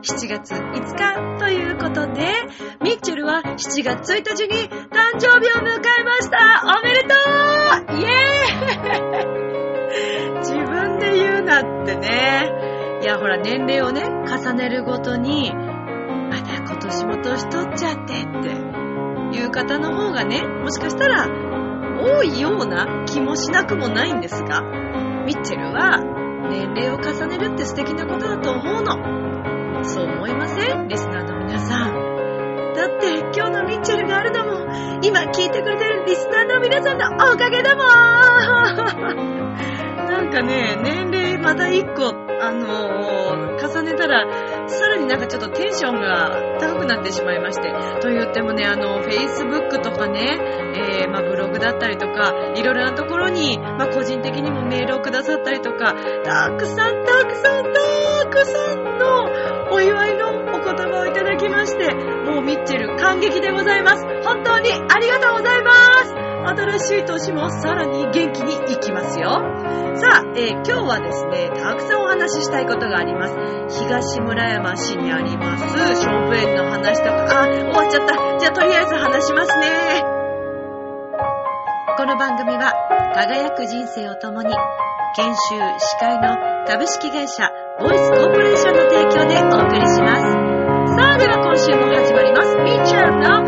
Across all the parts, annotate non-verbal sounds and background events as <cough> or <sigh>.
7月5日ということで、ミッチェルは7月1日年齢をね、重ねるごとに、まだ今年も年取っちゃってっていう方の方がね、もしかしたら多いような気もしなくもないんですが、ミッチェルは年齢を重ねるって素敵なことだと思うの。そう思いません？リスナーの皆さん。だって今日のミッチェルがあるのも、今聞いてくれてるリスナーの皆さんのおかげだもん <laughs> なんかね、年齢また一個、ら、さらになんかちょっとテンションが高くなってしまいまして。と言ってもね、あの、Facebook とかね、えー、まあブログだったりとか、いろいろなところに、まあ個人的にもメールをくださったりとか、たくさんたくさんたくさんのお祝いのお言葉をいただきまして、もうミッチェル感激でございます。本当にありがとうございます。新しい年もさらに元気にいきますよ。さあ、えー今日はですね、たくさんお話ししたいことがあります。東村山市にあります、ショープ園の話とか、あ、終わっちゃった。じゃあとりあえず話しますね。この番組は、輝く人生を共に、研修、司会の株式会社、ボイスコーポレーションの提供でお送りします。さあ、では今週も始まります。ミッチェルの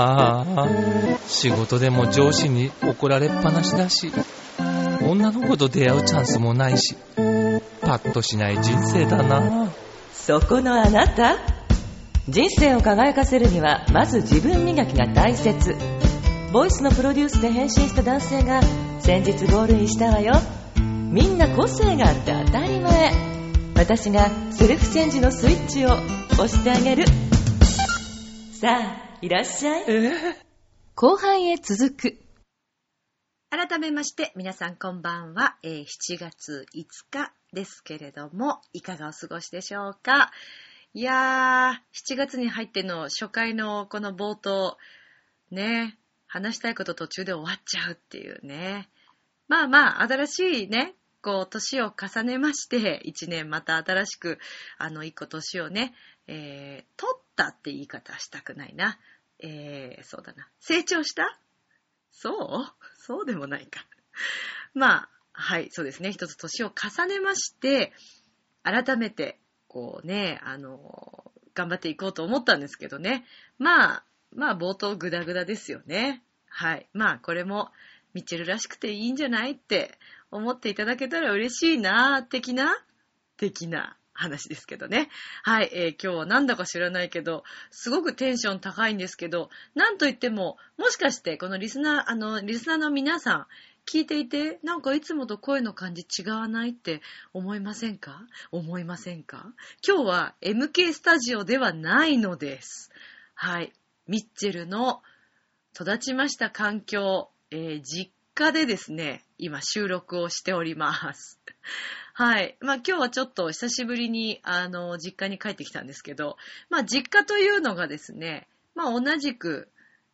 ああ、仕事でも上司に怒られっぱなしだし、女の子と出会うチャンスもないし、パッとしない人生だな。そこのあなた。人生を輝かせるにはまず自分磨きが大切。ボイスのプロデュースで変身した男性が先日ゴールインしたわよ。みんな個性があって当たり前。私がセルフチェンジのスイッチを押してあげる。さあいらっしゃい後半へ続く改めまして、皆さんこんばんは。えー7月5日ですけれども、いかがお過ごしでしょうか？いやー、7月に入っての初回のこの冒頭、ね、話したいこと途中で終わっちゃうっていうね。まあまあ、新しいね、こう、年を重ねまして、1年また新しく、あの、1個年をね、えー、取ったって言い方はしたくないな。えー、そうだな。成長した？そう？そうでもないか。まあ、はい、そうですね。一つ年を重ねまして、改めて、こうね、あの、頑張っていこうと思ったんですけどね。まあ、まあ、冒頭グダグダですよね。はい。まあ、これも、ミッチェルらしくていいんじゃないって思っていただけたら嬉しいな、的な、的な話ですけどね。はい、えー今日はなんだか知らないけど、すごくテンション高いんですけど、なんといっても、もしかしてこのリスナー、あの、リスナーの皆さん、聞いていて、なんかいつもと声の感じ違わないって思いませんか？思いませんか？今日は MK スタジオではないのです。はい。ミッチェルの育ちました環境、えー実家でですね、今収録をしております。はい。まあ今日はちょっと久しぶりに、あの、実家に帰ってきたんですけど、まあ実家というのがですね、まあ同じく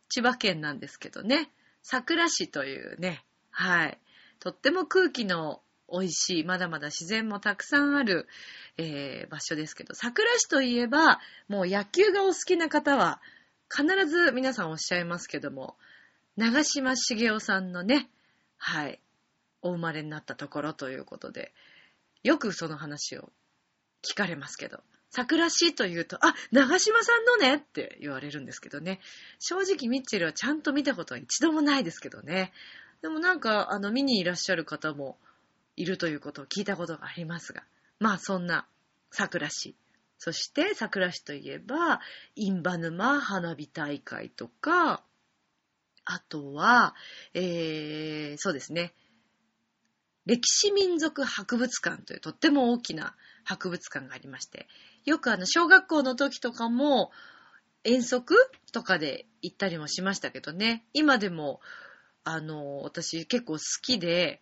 千葉県なんですけどね、桜市というね、はい。とっても空気の美味しい、まだまだ自然もたくさんある、えー場所ですけど、桜市といえば、もう野球がお好きな方は、必ず皆さんおっしゃいますけども、長島茂雄さんのね、はい、お生まれになったところということで、よくその話を聞かれますけど、桜市というと、あ、長島さんのねって言われるんですけどね。正直ミッチェルはちゃんと見たことは一度もないですけどね。でもなんか、あの、見にいらっしゃる方もいるということを聞いたことがありますが、まあそんな桜市。そして桜市といえば、印旛沼花火大会とか、あとは、えー、そうですね。歴史民族博物館というとっても大きな博物館がありまして、よくあの、小学校の時とかも、遠足とかで行ったりもしましたけどね。今でも、あの、私結構好きで、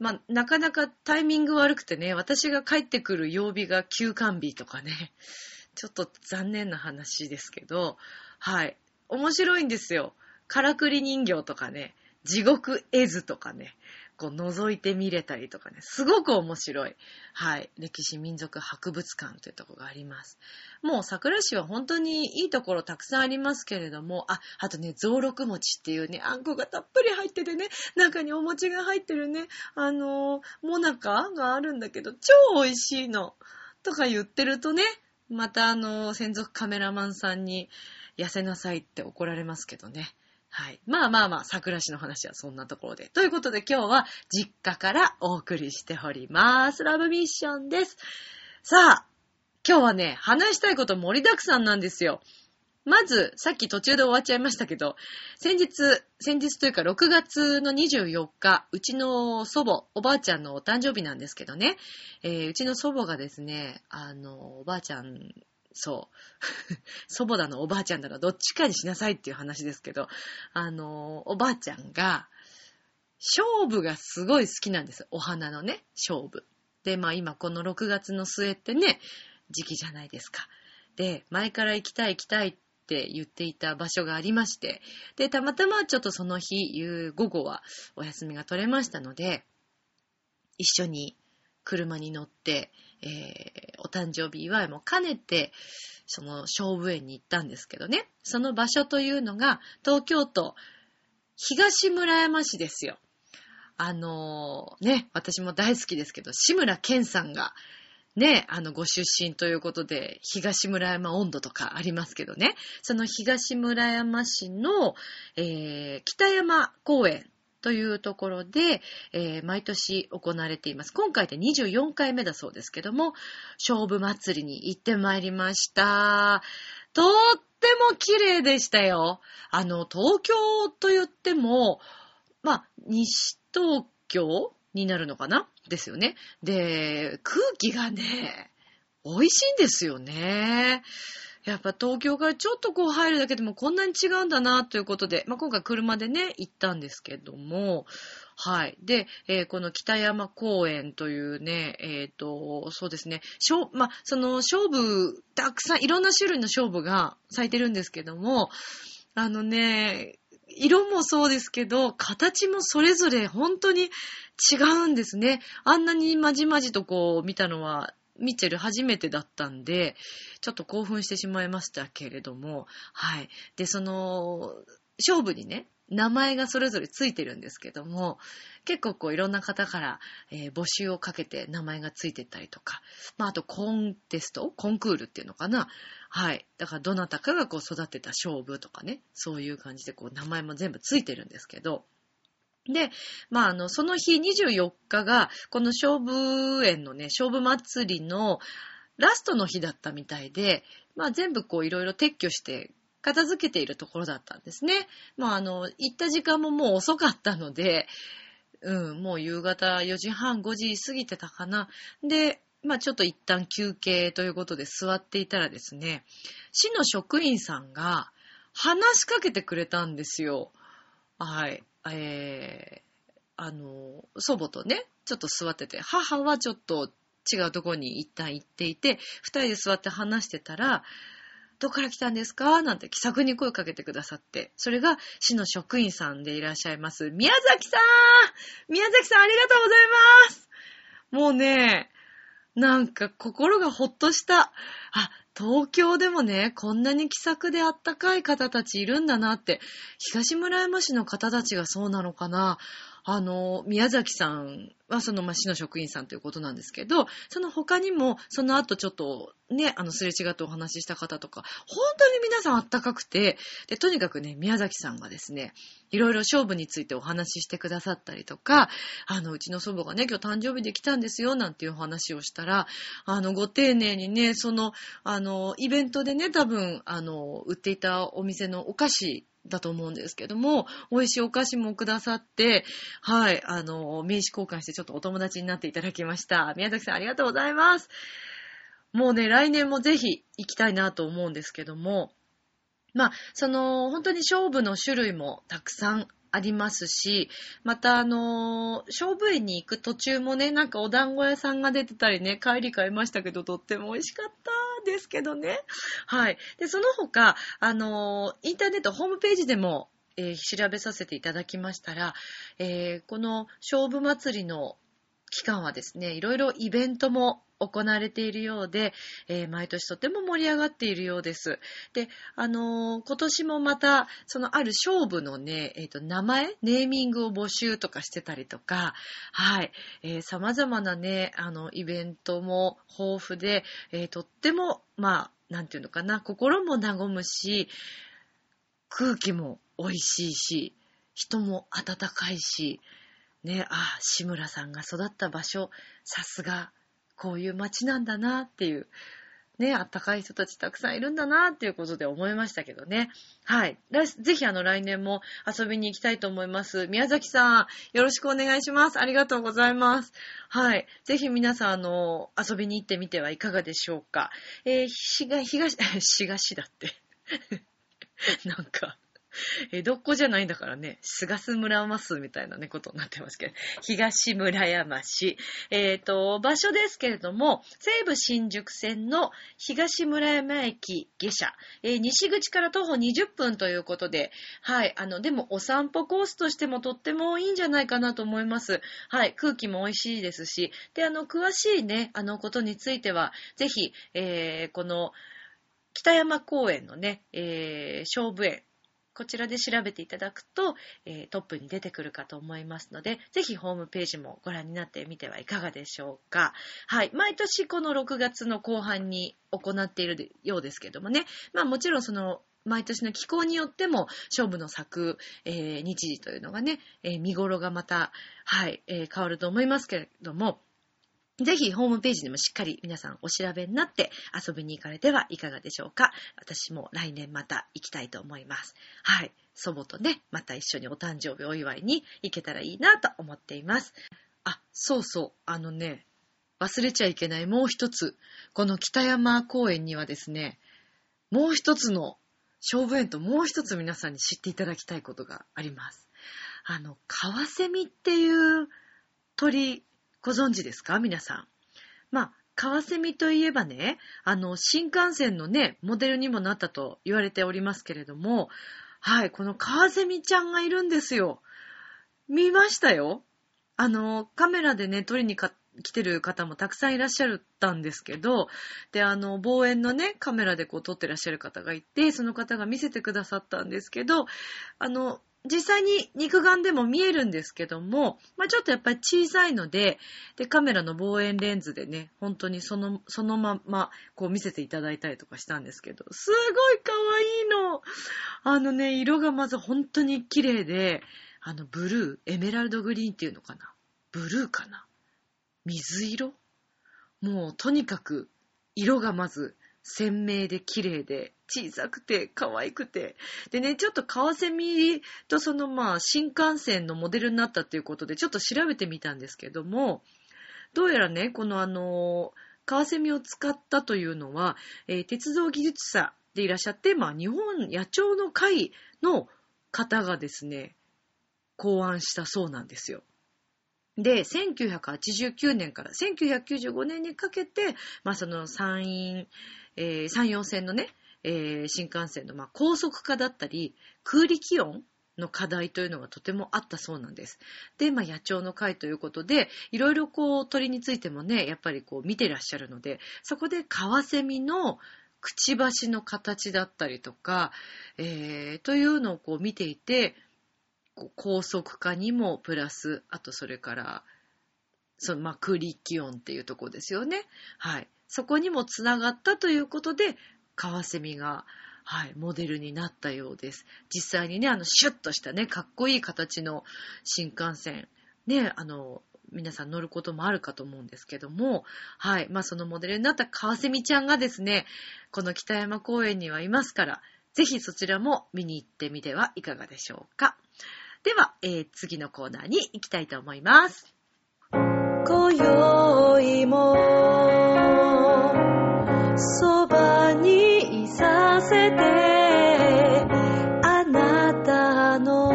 まあ、なかなかタイミング悪くてね、私が帰ってくる曜日が休館日とかね、<laughs> ちょっと残念な話ですけど、はい。面白いんですよ。からくり人形とかね、地獄絵図とかね、こう覗いてみれたりとかね、すごく面白い、はい、歴史民族博物館というとこがあります。もう桜市は本当にいいところたくさんありますけれども、あ、あとね、増六餅っていうね、あんこがたっぷり入っててね、中にお餅が入ってるね、あのもなかがあるんだけど、超美味しいの。とか言ってるとね、またあの、専属カメラマンさんに、痩せなさいって怒られますけどね。はい。まあまあまあ、桜市の話はそんなところで。ということで今日は実家からお送りしております。ラブミッションです。さあ、今日はね、話したいこと盛りだくさんなんですよ。まず、さっき途中で終わっちゃいましたけど、先日、先日というか6月の24日、うちの祖母、おばあちゃんのお誕生日なんですけどね、えー、うちの祖母がですね、あの、おばあちゃんそう。<laughs> 祖母だのおばあちゃんだのどっちかにしなさいっていう話ですけど、あの、おばあちゃんが、勝負がすごい好きなんです。お花のね、勝負。で、まあ今この6月の末ってね、時期じゃないですか。で、前から行きたい行きたいって言っていた場所がありまして、で、たまたまちょっとその日、夕午後はお休みが取れましたので、一緒に車に乗って、えー、お誕生日祝いも兼ねて、その勝負園に行ったんですけどね。その場所というのが、東京都東村山市ですよ。あのー、ね、私も大好きですけど、志村けんさんが、ね、あの、ご出身ということで、東村山温度とかありますけどね、その東村山市の、えー、北山公園というところで、えー、毎年行われています。今回で24回目だそうですけども、勝負祭りに行ってまいりました。とっても綺麗でしたよ。あの、東京と言っても、まあ、西東京になるのかな？ですよね。で、空気がね、美味しいんですよね。やっぱ東京からちょっとこう入るだけでもこんなに違うんだなということで、まあ、今回車でね、行ったんですけども、はい。で、えー、この北山公園というね、えっ、ー、と、そうですね、しょまあ、その勝負、たくさんいろんな種類の勝負が咲いてるんですけども、あのね、色もそうですけど、形もそれぞれ本当に違うんですね。あんなにまじまじとこう見たのはミッチェル初めてだったんで、ちょっと興奮してしまいましたけれども、はい。で、その、勝負にね、名前がそれぞれついてるんですけども、結構こういろんな方から、えー、募集をかけて名前がついてたりとか、まああとコンテストコンクールっていうのかなはい。だからどなたかがこう育てた勝負とかね、そういう感じでこう名前も全部ついてるんですけど、で、まあ、あの、その日24日が、この勝負園のね、勝負祭りのラストの日だったみたいで、まあ、全部こういろいろ撤去して片付けているところだったんですね。まあ、あの、行った時間ももう遅かったので、うん、もう夕方4時半、5時過ぎてたかな。で、まあちょっと一旦休憩ということで座っていたらですね、市の職員さんが話しかけてくれたんですよ。はい。えー、あの、祖母とね、ちょっと座ってて、母はちょっと違うところに一旦行っていて、二人で座って話してたら、どこから来たんですか？なんて気さくに声かけてくださって、それが市の職員さんでいらっしゃいます。宮崎さん宮崎さんありがとうございますもうね、なんか心がほっとした。あ、東京でもね、こんなに気さくであったかい方たちいるんだなって、東村山市の方たちがそうなのかな。あの、宮崎さんはその、ま、市の職員さんということなんですけど、その他にも、その後ちょっとね、あの、すれ違ってお話しした方とか、本当に皆さんあったかくて、で、とにかくね、宮崎さんがですね、いろいろ勝負についてお話ししてくださったりとか、あの、うちの祖母がね、今日誕生日で来たんですよ、なんていうお話をしたら、あの、ご丁寧にね、その、あの、イベントでね、多分、あの、売っていたお店のお菓子だと思うんですけども、美味しいお菓子もくださって、はい、あの、名刺交換してちょっとょっとお友達になっていただきました。宮崎さんありがとうございます。もうね、来年もぜひ行きたいなと思うんですけども、まあ、その、本当に勝負の種類もたくさんありますし、またあの、勝負園に行く途中もね、なんかお団子屋さんが出てたりね、帰り買いましたけど、とっても美味しかったですけどね。はい。で、その他、あの、インターネットホームページでも、えー調べさせていただきましたら、えーこの勝負祭りの期間はですね、いろいろイベントも行われているようで、えー毎年とても盛り上がっているようです。で、あのー今年もまた、そのある勝負のね、えっ、と、名前、ネーミングを募集とかしてたりとか、はい、えー様々なね、あの、イベントも豊富で、えーとっても、まあ、なんていうのかな、心も和むし、空気も美味しいし、人も温かいし、ね、ああ、志村さんが育った場所、さすが、こういう街なんだなっていう、ね、あったかい人たちたくさんいるんだなっていうことで思いましたけどね。はい。ぜひあの来年も遊びに行きたいと思います。宮崎さん、よろしくお願いします。ありがとうございます。はい。ぜひ皆さん、あの、遊びに行ってみてはいかがでしょうか。えー、東、東、<laughs> 東だって。<laughs> なんか、<laughs> 江戸っ子じゃないんだからね、菅須村山市みたいなね、ことになってますけど、<laughs> 東村山市。えっ、と、場所ですけれども、西武新宿線の東村山駅下車、えー西口から徒歩20分ということで、はい、あの、でもお散歩コースとしてもとってもいいんじゃないかなと思います。はい、空気も美味しいですし、で、あの、詳しいね、あのことについては、ぜひ、えーこの、北山公園のね、えー勝負園、こちらで調べていただくと、えートップに出てくるかと思いますので、ぜひホームページもご覧になってみてはいかがでしょうか。はい。毎年この6月の後半に行っているようですけどもね。まあもちろんその、毎年の気候によっても勝負の咲く、えー日時というのがね、えー見頃がまた、はい、え変わると思いますけれども、ぜひホームページでもしっかり皆さんお調べになって遊びに行かれてはいかがでしょうか。私も来年また行きたいと思います。はい。祖母とね、また一緒にお誕生日お祝いに行けたらいいなと思っています。あ、そうそう。あのね、忘れちゃいけないもう一つ。この北山公園にはですね、もう一つの勝負園ともう一つ皆さんに知っていただきたいことがあります。あの、カワセミっていう鳥ご存知ですか？皆さん。まあ、カワセミといえばね、あの、新幹線のね、モデルにもなったと言われておりますけれども、はい、このカワセミちゃんがいるんですよ。見ましたよ。あの、カメラでね、撮りに来てる方もたくさんいらっしゃったんですけど、で、あの、望遠のね、カメラでこう撮ってらっしゃる方がいて、その方が見せてくださったんですけど、あの、実際に肉眼でも見えるんですけども、まあちょっとやっぱり小さいので、で、カメラの望遠レンズでね、本当にその、そのまま、こう見せていただいたりとかしたんですけど、すごい可愛いの。あのね、色がまず本当に綺麗で、あの、ブルー、エメラルドグリーンっていうのかな。ブルーかな。水色？もうとにかく色がまず鮮明で綺麗で小さくて可愛くてでねちょっとカワセミとそのまあ新幹線のモデルになったっていうことでちょっと調べてみたんですけどもどうやらねこのあのカワセミを使ったというのは、えー鉄道技術者でいらっしゃって、まあ、日本野鳥の会の方がですね考案したそうなんですよ。で、1989年から1995年にかけて、まあ、その山陰、えー山陽線のね、えー新幹線のまあ高速化だったり、空力音の課題というのがとてもあったそうなんです。で、まあ、野鳥の会ということで、いろいろこう鳥についてもね、やっぱりこう見てらっしゃるので、そこでカワセミのくちばしの形だったりとか、えーというのをこう見ていて、高速化にもプラス、あとそれから、そのまあ、空力音っていうところですよね。はい。そこにもつながったということで、カワセミが、はい、モデルになったようです。実際にね、あの、シュッとしたね、かっこいい形の新幹線、ね、あの、皆さん乗ることもあるかと思うんですけども、はい、まあそのモデルになったカワセミちゃんがですね、この北山公園にはいますから、ぜひそちらも見に行ってみてはいかがでしょうか。では、えー次のコーナーに行きたいと思います。今宵もそばにいさせてあなたの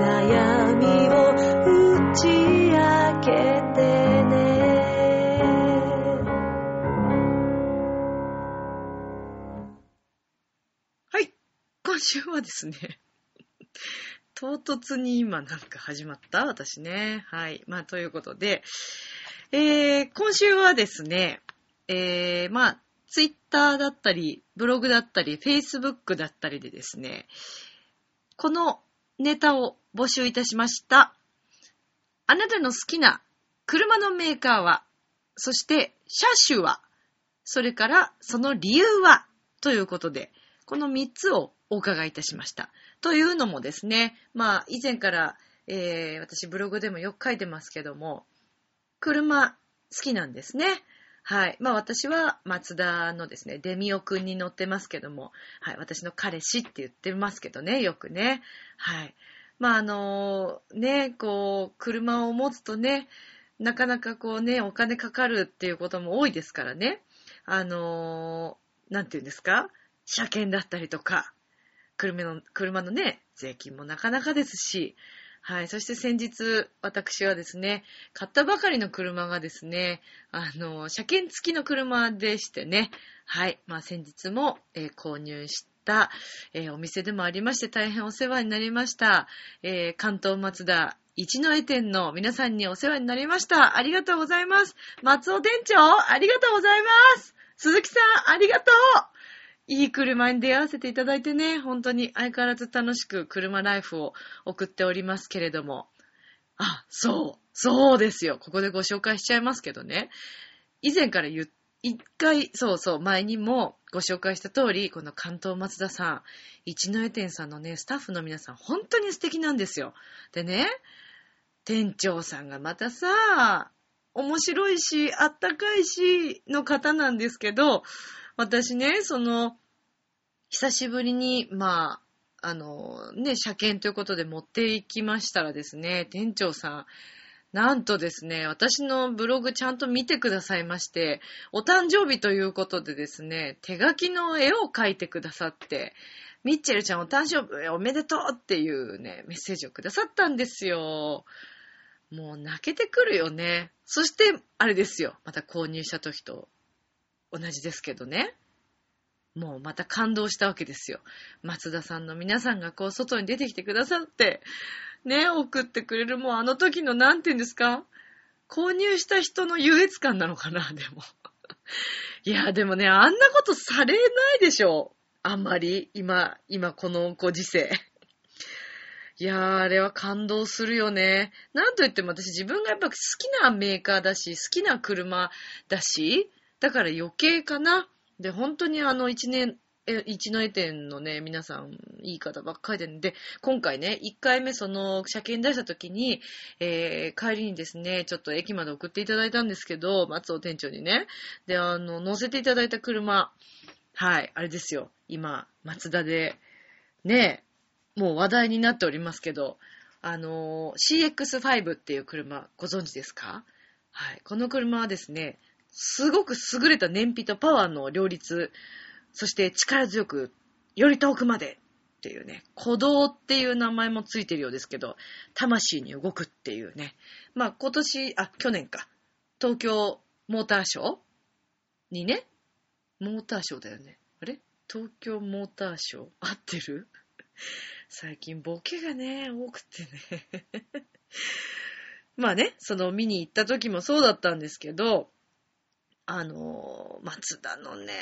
悩みを打ち明けてねはい。今週はですね、唐突に今なんか始まった私ね。はい。まあ、ということで、えー、今週はですね、えー、まあ、ツイッターだったり、ブログだったり、フェイスブックだったりでですね、このネタを募集いたしました。あなたの好きな車のメーカーは、そして車種は、それからその理由は、ということで、この3つをお伺いいたしました。というのもですね、まあ以前から、えー私ブログでもよく書いてますけども、車好きなんですね。はい。まあ私は松田のですね、デミオくんに乗ってますけども、はい。私の彼氏って言ってますけどね、よくね。はい。まああのね、こう、車を持つとね、なかなかこうね、お金かかるっていうことも多いですからね。あのなんて言うんですか？車検だったりとか、車の、車のね、税金もなかなかですし、はい。そして先日、私はですね、買ったばかりの車がですね、あの、車検付きの車でしてね、はい。まあ先日も、えー購入した、えーお店でもありまして大変お世話になりました。えー関東松田一の江店の皆さんにお世話になりました。ありがとうございます。松尾店長、ありがとうございます。鈴木さん、ありがとう。いい車に出会わせていただいてね、本当に相変わらず楽しく車ライフを送っておりますけれども。あ、そう、そうですよ。ここでご紹介しちゃいますけどね。以前から言っ一回、そうそう、前にもご紹介した通り、この関東松田さん、一の江店さんのね、スタッフの皆さん、本当に素敵なんですよ。でね、店長さんがまたさ、面白いし、あったかいし、の方なんですけど、私ね、その、久しぶりに、まあ、あの、ね、車検ということで持っていきましたらですね、店長さん、なんとですね、私のブログちゃんと見てくださいまして、お誕生日ということでですね、手書きの絵を描いてくださって、ミッチェルちゃんお誕生日おめでとうっていうね、メッセージをくださったんですよ。もう泣けてくるよね。そして、あれですよ。また購入した時と同じですけどね。もうまた感動したわけですよ。松田さんの皆さんがこう外に出てきてくださって、ね、送ってくれるもうあの時のなんて言うんですか？購入した人の優越感なのかな、でも。いや、でもね、あんなことされないでしょ。あんまり、今、今このご時世。いやー、あれは感動するよね。なんと言っても私自分がやっぱ好きなメーカーだし、好きな車だし、だから余計かな。で、本当にあの一年、え一の絵店のね、皆さん、いい方ばっかりで、で、今回ね、1回目その、車検出した時に、えー、帰りにですね、ちょっと駅まで送っていただいたんですけど、松尾店長にね。で、あの、乗せていただいた車、はい、あれですよ。今、松田で、ね、もう話題になっておりますけど、あの、CX5 っていう車、ご存知ですか？はい。この車はですね、すごく優れた燃費とパワーの両立、そして力強く、より遠くまでっていうね、鼓動っていう名前もついてるようですけど、魂に動くっていうね。まあ今年、あ、去年か、東京モーターショーにね、モーターショーだよね。あれ？東京モーターショー？合ってる？最近ボケがね、多くてね。<laughs> まあね、その見に行った時もそうだったんですけど、あの、松田のね、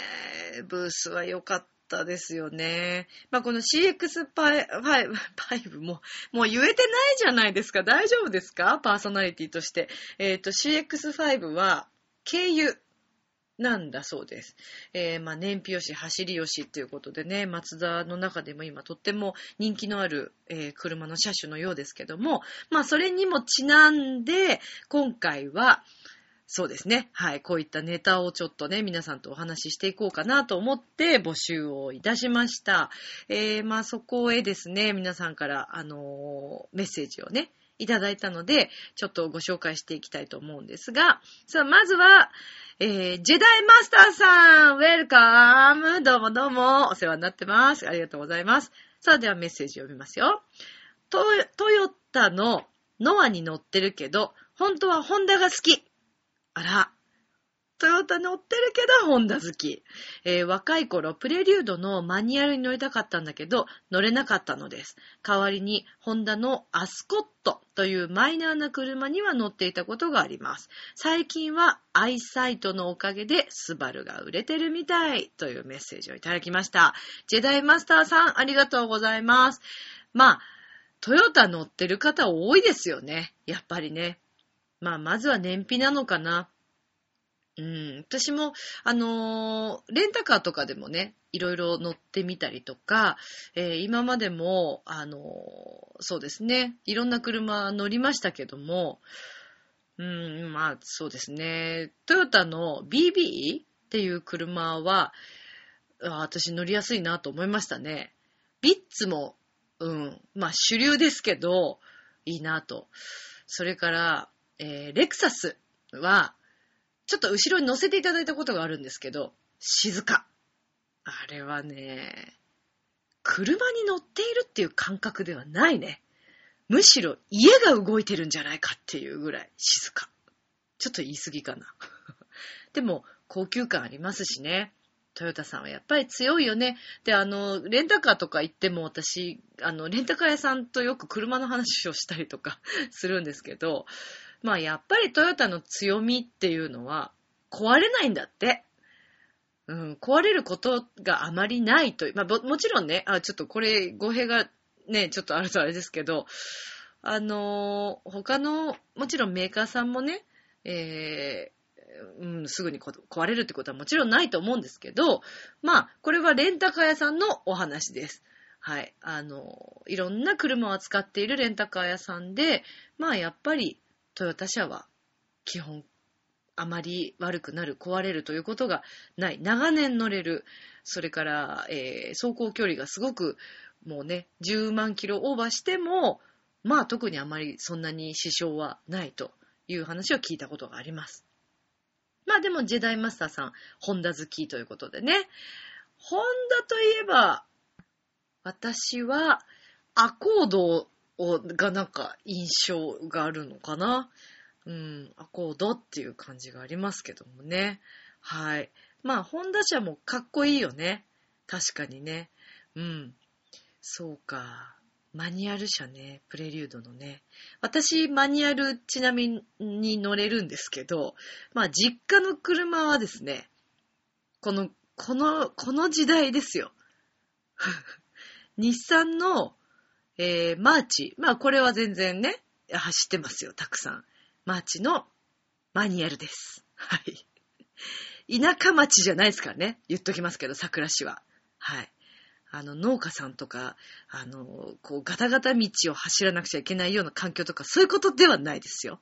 ブースは良かったですよね。まあこの CX5 も、もう言えてないじゃないですか。大丈夫ですか？パーソナリティとして。えっ、と、CX5 は、軽油。なんだそうです。えー、まあ、燃費よし、走りよしっていうことでね、マツダの中でも今とっても人気のある、えー車の車種のようですけども、まあ、それにもちなんで、今回は、そうですね。はい。こういったネタをちょっとね、皆さんとお話ししていこうかなと思って募集をいたしました。えー、まあそこへですね、皆さんから、あのーメッセージをね、いただいたので、ちょっとご紹介していきたいと思うんですが、さあ、まずは、えー、ジェダイマスターさん、ウェルカームどうもどうも、お世話になってます。ありがとうございます。さあ、ではメッセージ読みますよ。トトヨタのノアに乗ってるけど、本当はホンダが好き。あら。トヨタ乗ってるけど、ホンダ好き。えー若い頃、プレリュードのマニュアルに乗りたかったんだけど、乗れなかったのです。代わりに、ホンダのアスコットというマイナーな車には乗っていたことがあります。最近は、アイサイトのおかげで、スバルが売れてるみたいというメッセージをいただきました。ジェダイマスターさん、ありがとうございます。まあ、トヨタ乗ってる方多いですよね。やっぱりね。まあ、まずは燃費なのかな。うん、私も、あのーレンタカーとかでもね、いろいろ乗ってみたりとか、えー今までも、あのーそうですね、いろんな車乗りましたけども、うん、まあ、そうですね、トヨタの BB っていう車は、私乗りやすいなと思いましたね。ビッツも、うん、まあ主流ですけど、いいなと。それから、えーレクサスは、ちょっと後ろに乗せていただいたことがあるんですけど、静か。あれはね、車に乗っているっていう感覚ではないね。むしろ家が動いてるんじゃないかっていうぐらい静か。ちょっと言い過ぎかな。<laughs> でも、高級感ありますしね。トヨタさんはやっぱり強いよね。で、あの、レンタカーとか行っても私、あの、レンタカー屋さんとよく車の話をしたりとか <laughs> するんですけど、まあやっぱりトヨタの強みっていうのは壊れないんだって。うん、壊れることがあまりないという。まあもちろんね、あ、ちょっとこれ語弊がね、ちょっとあるとあれですけど、あのー他の、もちろんメーカーさんもね、えーうん、すぐに壊れるってことはもちろんないと思うんですけど、まあ、これはレンタカー屋さんのお話です。はい。あの、いろんな車を扱っているレンタカー屋さんで、まあ、やっぱりトヨタ車は基本あまり悪くなる、壊れるということがない。長年乗れる。それから、えー走行距離がすごくもうね、10万キロオーバーしても、まあ特にあまりそんなに支障はないという話を聞いたことがあります。まあでもジェダイマスターさん、ホンダ好きということでね。ホンダといえば、私はアコードをがなんか印象があるのかな。うん、アコードっていう感じがありますけどもね。はい。まあ、ホンダ車もかっこいいよね。確かにね。うん。そうか。マニュアル車ね。プレリュードのね。私、マニュアルちなみに乗れるんですけど、まあ、実家の車はですね、この、この、この時代ですよ。<laughs> 日産の、えー、マーチ。まあ、これは全然ね、走ってますよ、たくさん。マーチのマニュアルです。はい。田舎町じゃないですからね。言っときますけど、桜市は。はい。あの、農家さんとか、あの、こう、ガタガタ道を走らなくちゃいけないような環境とか、そういうことではないですよ。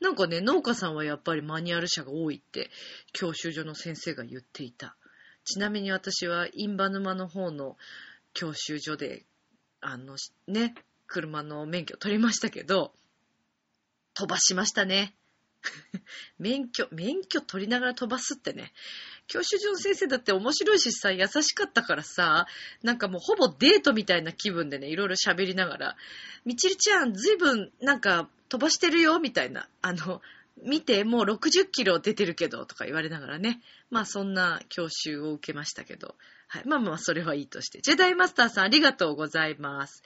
なんかね、農家さんはやっぱりマニュアル車が多いって、教習所の先生が言っていた。ちなみに私は、インバ沼の方の教習所で、あの、ね、車の免許取りましたけど、飛ばしましたね。<laughs> 免許、免許取りながら飛ばすってね。教習所の先生だって面白いしさ、優しかったからさ、なんかもうほぼデートみたいな気分でね、いろいろ喋りながら、みちりちゃん、ずいぶんなんか飛ばしてるよ、みたいな。あの、見て、もう60キロ出てるけど、とか言われながらね。まあそんな教習を受けましたけど。はい。まあまあそれはいいとして。ジェダイマスターさんありがとうございます。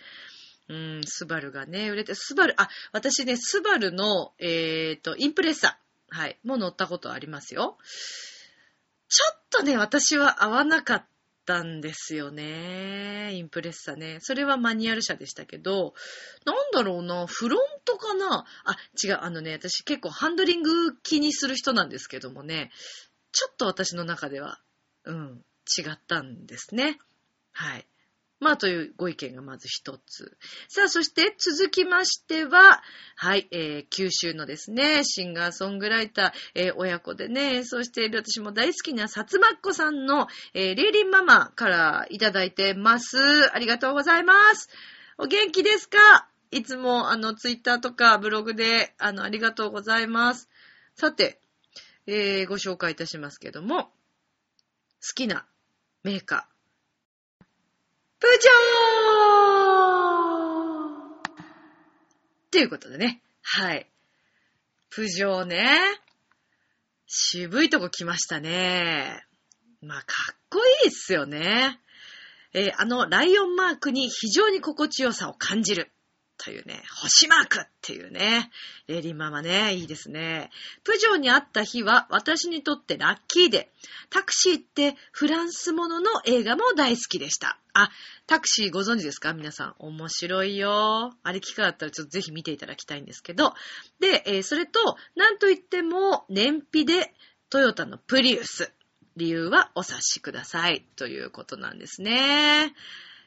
うん、スバルがね、売れて、スバル、あ、私ね、スバルの、えっ、と、インプレッサー、はい、もう乗ったことありますよ。ちょっとね、私は合わなかったんですよね。インプレッサね。それはマニュアル車でしたけど、なんだろうな、フロントかな？あ、違う、あのね、私結構ハンドリング気にする人なんですけどもね、ちょっと私の中では、うん、違ったんですね。はい。まあ、というご意見がまず一つ。さあ、そして続きましては、はい、えー、九州のですね、シンガーソングライター、えー、親子でね、演奏している私も大好きなさつまっこさんの、えー、リーリンママからいただいてます。ありがとうございます。お元気ですか？いつも、あの、ツイッターとかブログで、あの、ありがとうございます。さて、えー、ご紹介いたしますけども、好きなメーカー、プジョーということでね。はい。プジョーね。渋いとこ来ましたね。まあ、かっこいいっすよね。えー、あのライオンマークに非常に心地よさを感じる。というね、星マークっていうね、レリンママね、いいですね。プジョーに会った日は私にとってラッキーで、タクシーってフランスものの映画も大好きでした。あ、タクシーご存知ですか？皆さん。面白いよ。あれ機会あったらちょっとぜひ見ていただきたいんですけど。で、えー、それと、なんといっても、燃費でトヨタのプリウス。理由はお察しください。ということなんですね。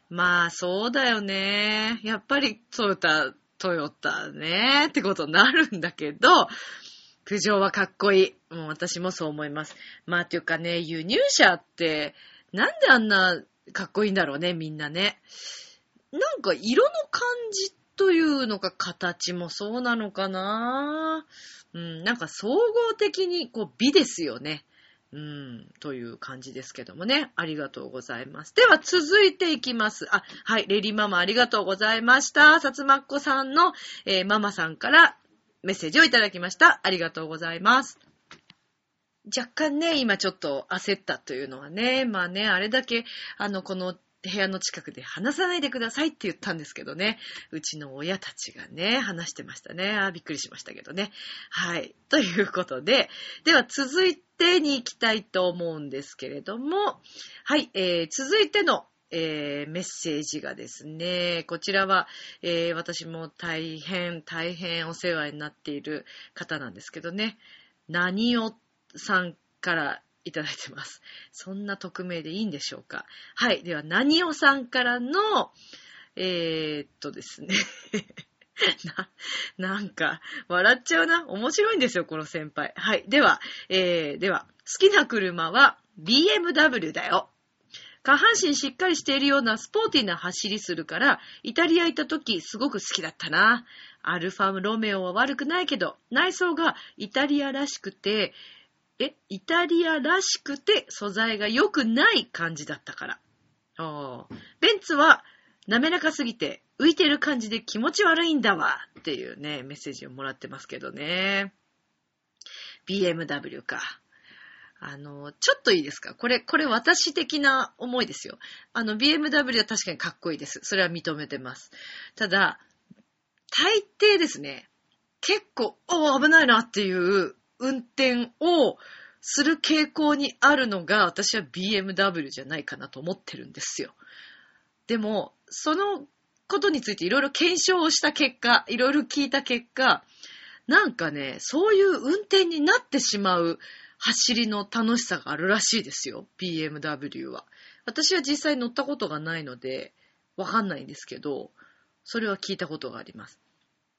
まあ、そうだよね。やっぱりトヨタ、トヨタね、ってことになるんだけど、プジョーはかっこいい。もう私もそう思います。まあ、というかね、輸入車って、なんであんなかっこいいんだろうね、みんなね。なんか色の感じというのか形もそうなのかなうん、なんか総合的にこう美ですよね。うん、という感じですけどもね。ありがとうございます。では続いていきます。あ、はい、レリママありがとうございました。さつまっこさんの、えー、ママさんからメッセージをいただきました。ありがとうございます。若干ね、今ちょっと焦ったというのはね、まあね、あれだけ、あの、この部屋の近くで話さないでくださいって言ったんですけどね。うちの親たちがね、話してましたね。あびっくりしましたけどね。はい。ということで、では続いてに行きたいと思うんですけれども、はい、えー、続いてのえー、メッセージがですね、こちらは、えー、私も大変、大変お世話になっている方なんですけどね、何をさんからいただいてます。そんな匿名でいいんでしょうか？はい。では、何おさんからの、えー、っとですね <laughs> な、なんか、笑っちゃうな。面白いんですよ、この先輩。はい。では、えー、では、好きな車は BMW だよ。下半身しっかりしているようなスポーティーな走りするから、イタリア行った時すごく好きだったな。アルファロメオは悪くないけど、内装がイタリアらしくて、え、イタリアらしくて素材が良くない感じだったから。ベンツは滑らかすぎて浮いてる感じで気持ち悪いんだわっていうね、メッセージをもらってますけどね。BMW か。あの、ちょっといいですか？これ、これ私的な思いですよ。あの、BMW は確かにかっこいいです。それは認めてます。ただ、大抵ですね、結構、お危ないなっていう運転をする傾向にあるのが、私は BMW じゃないかなと思ってるんですよ。でも、そのことについていろいろ検証をした結果、いろいろ聞いた結果、なんかね、そういう運転になってしまう走りの楽しさがあるらしいですよ、BMW は。私は実際乗ったことがないので、わかんないんですけど、それは聞いたことがあります。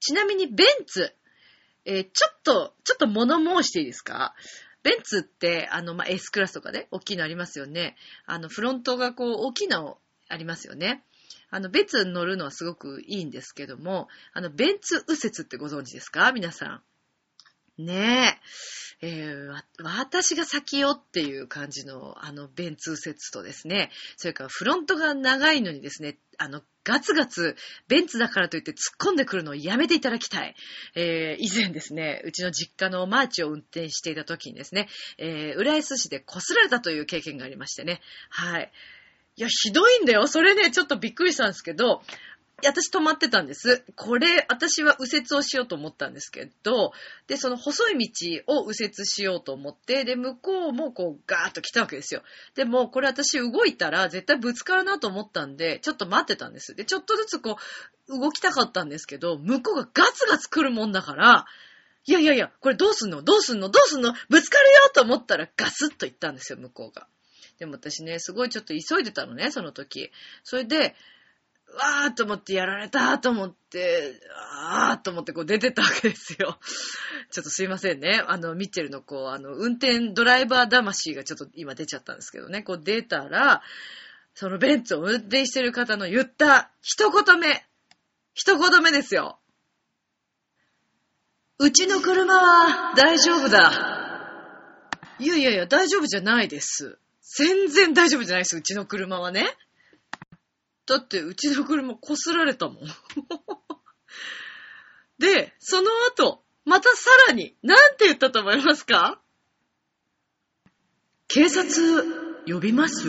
ちなみにベンツ、えー、ちょっと、ちょっと物申していいですか？ベンツって、あの、まあ、S クラスとかね、大きいのありますよね。あの、フロントがこう、大きいのありますよね。あの、ベンツ乗るのはすごくいいんですけども、あの、ベンツ右折ってご存知ですか？皆さん。ねえ。えー、私が先よっていう感じの、あの、ベンツ右折とですね、それからフロントが長いのにですね、あの、ガツガツ、ベンツだからといって突っ込んでくるのをやめていただきたい。えー、以前ですね、うちの実家のマーチを運転していた時にですね、えー、浦安市で擦られたという経験がありましてね。はい。いや、ひどいんだよ。それね、ちょっとびっくりしたんですけど、私止まってたんです。これ、私は右折をしようと思ったんですけど、で、その細い道を右折しようと思って、で、向こうもこうガーッと来たわけですよ。でも、これ私動いたら絶対ぶつかるなと思ったんで、ちょっと待ってたんです。で、ちょっとずつこう、動きたかったんですけど、向こうがガツガツ来るもんだから、いやいやいや、これどうすんの？どうすんの？どうすんの？ぶつかるよと思ったらガスッと行ったんですよ、向こうが。でも私ね、すごいちょっと急いでたのね、その時。それで、わーと思ってやられたと思って、あーと思ってこう出てったわけですよ。ちょっとすいませんね。あの、ミッチェルのこう、あの、運転ドライバー魂がちょっと今出ちゃったんですけどね。こう出たら、そのベンツを運転してる方の言った一言目。一言目ですよ。うちの車は大丈夫だ。いやいやいや、大丈夫じゃないです。全然大丈夫じゃないです、うちの車はね。だって、うちの車こすられたもん。<laughs> で、その後、またさらに、なんて言ったと思いますか？警察、呼びます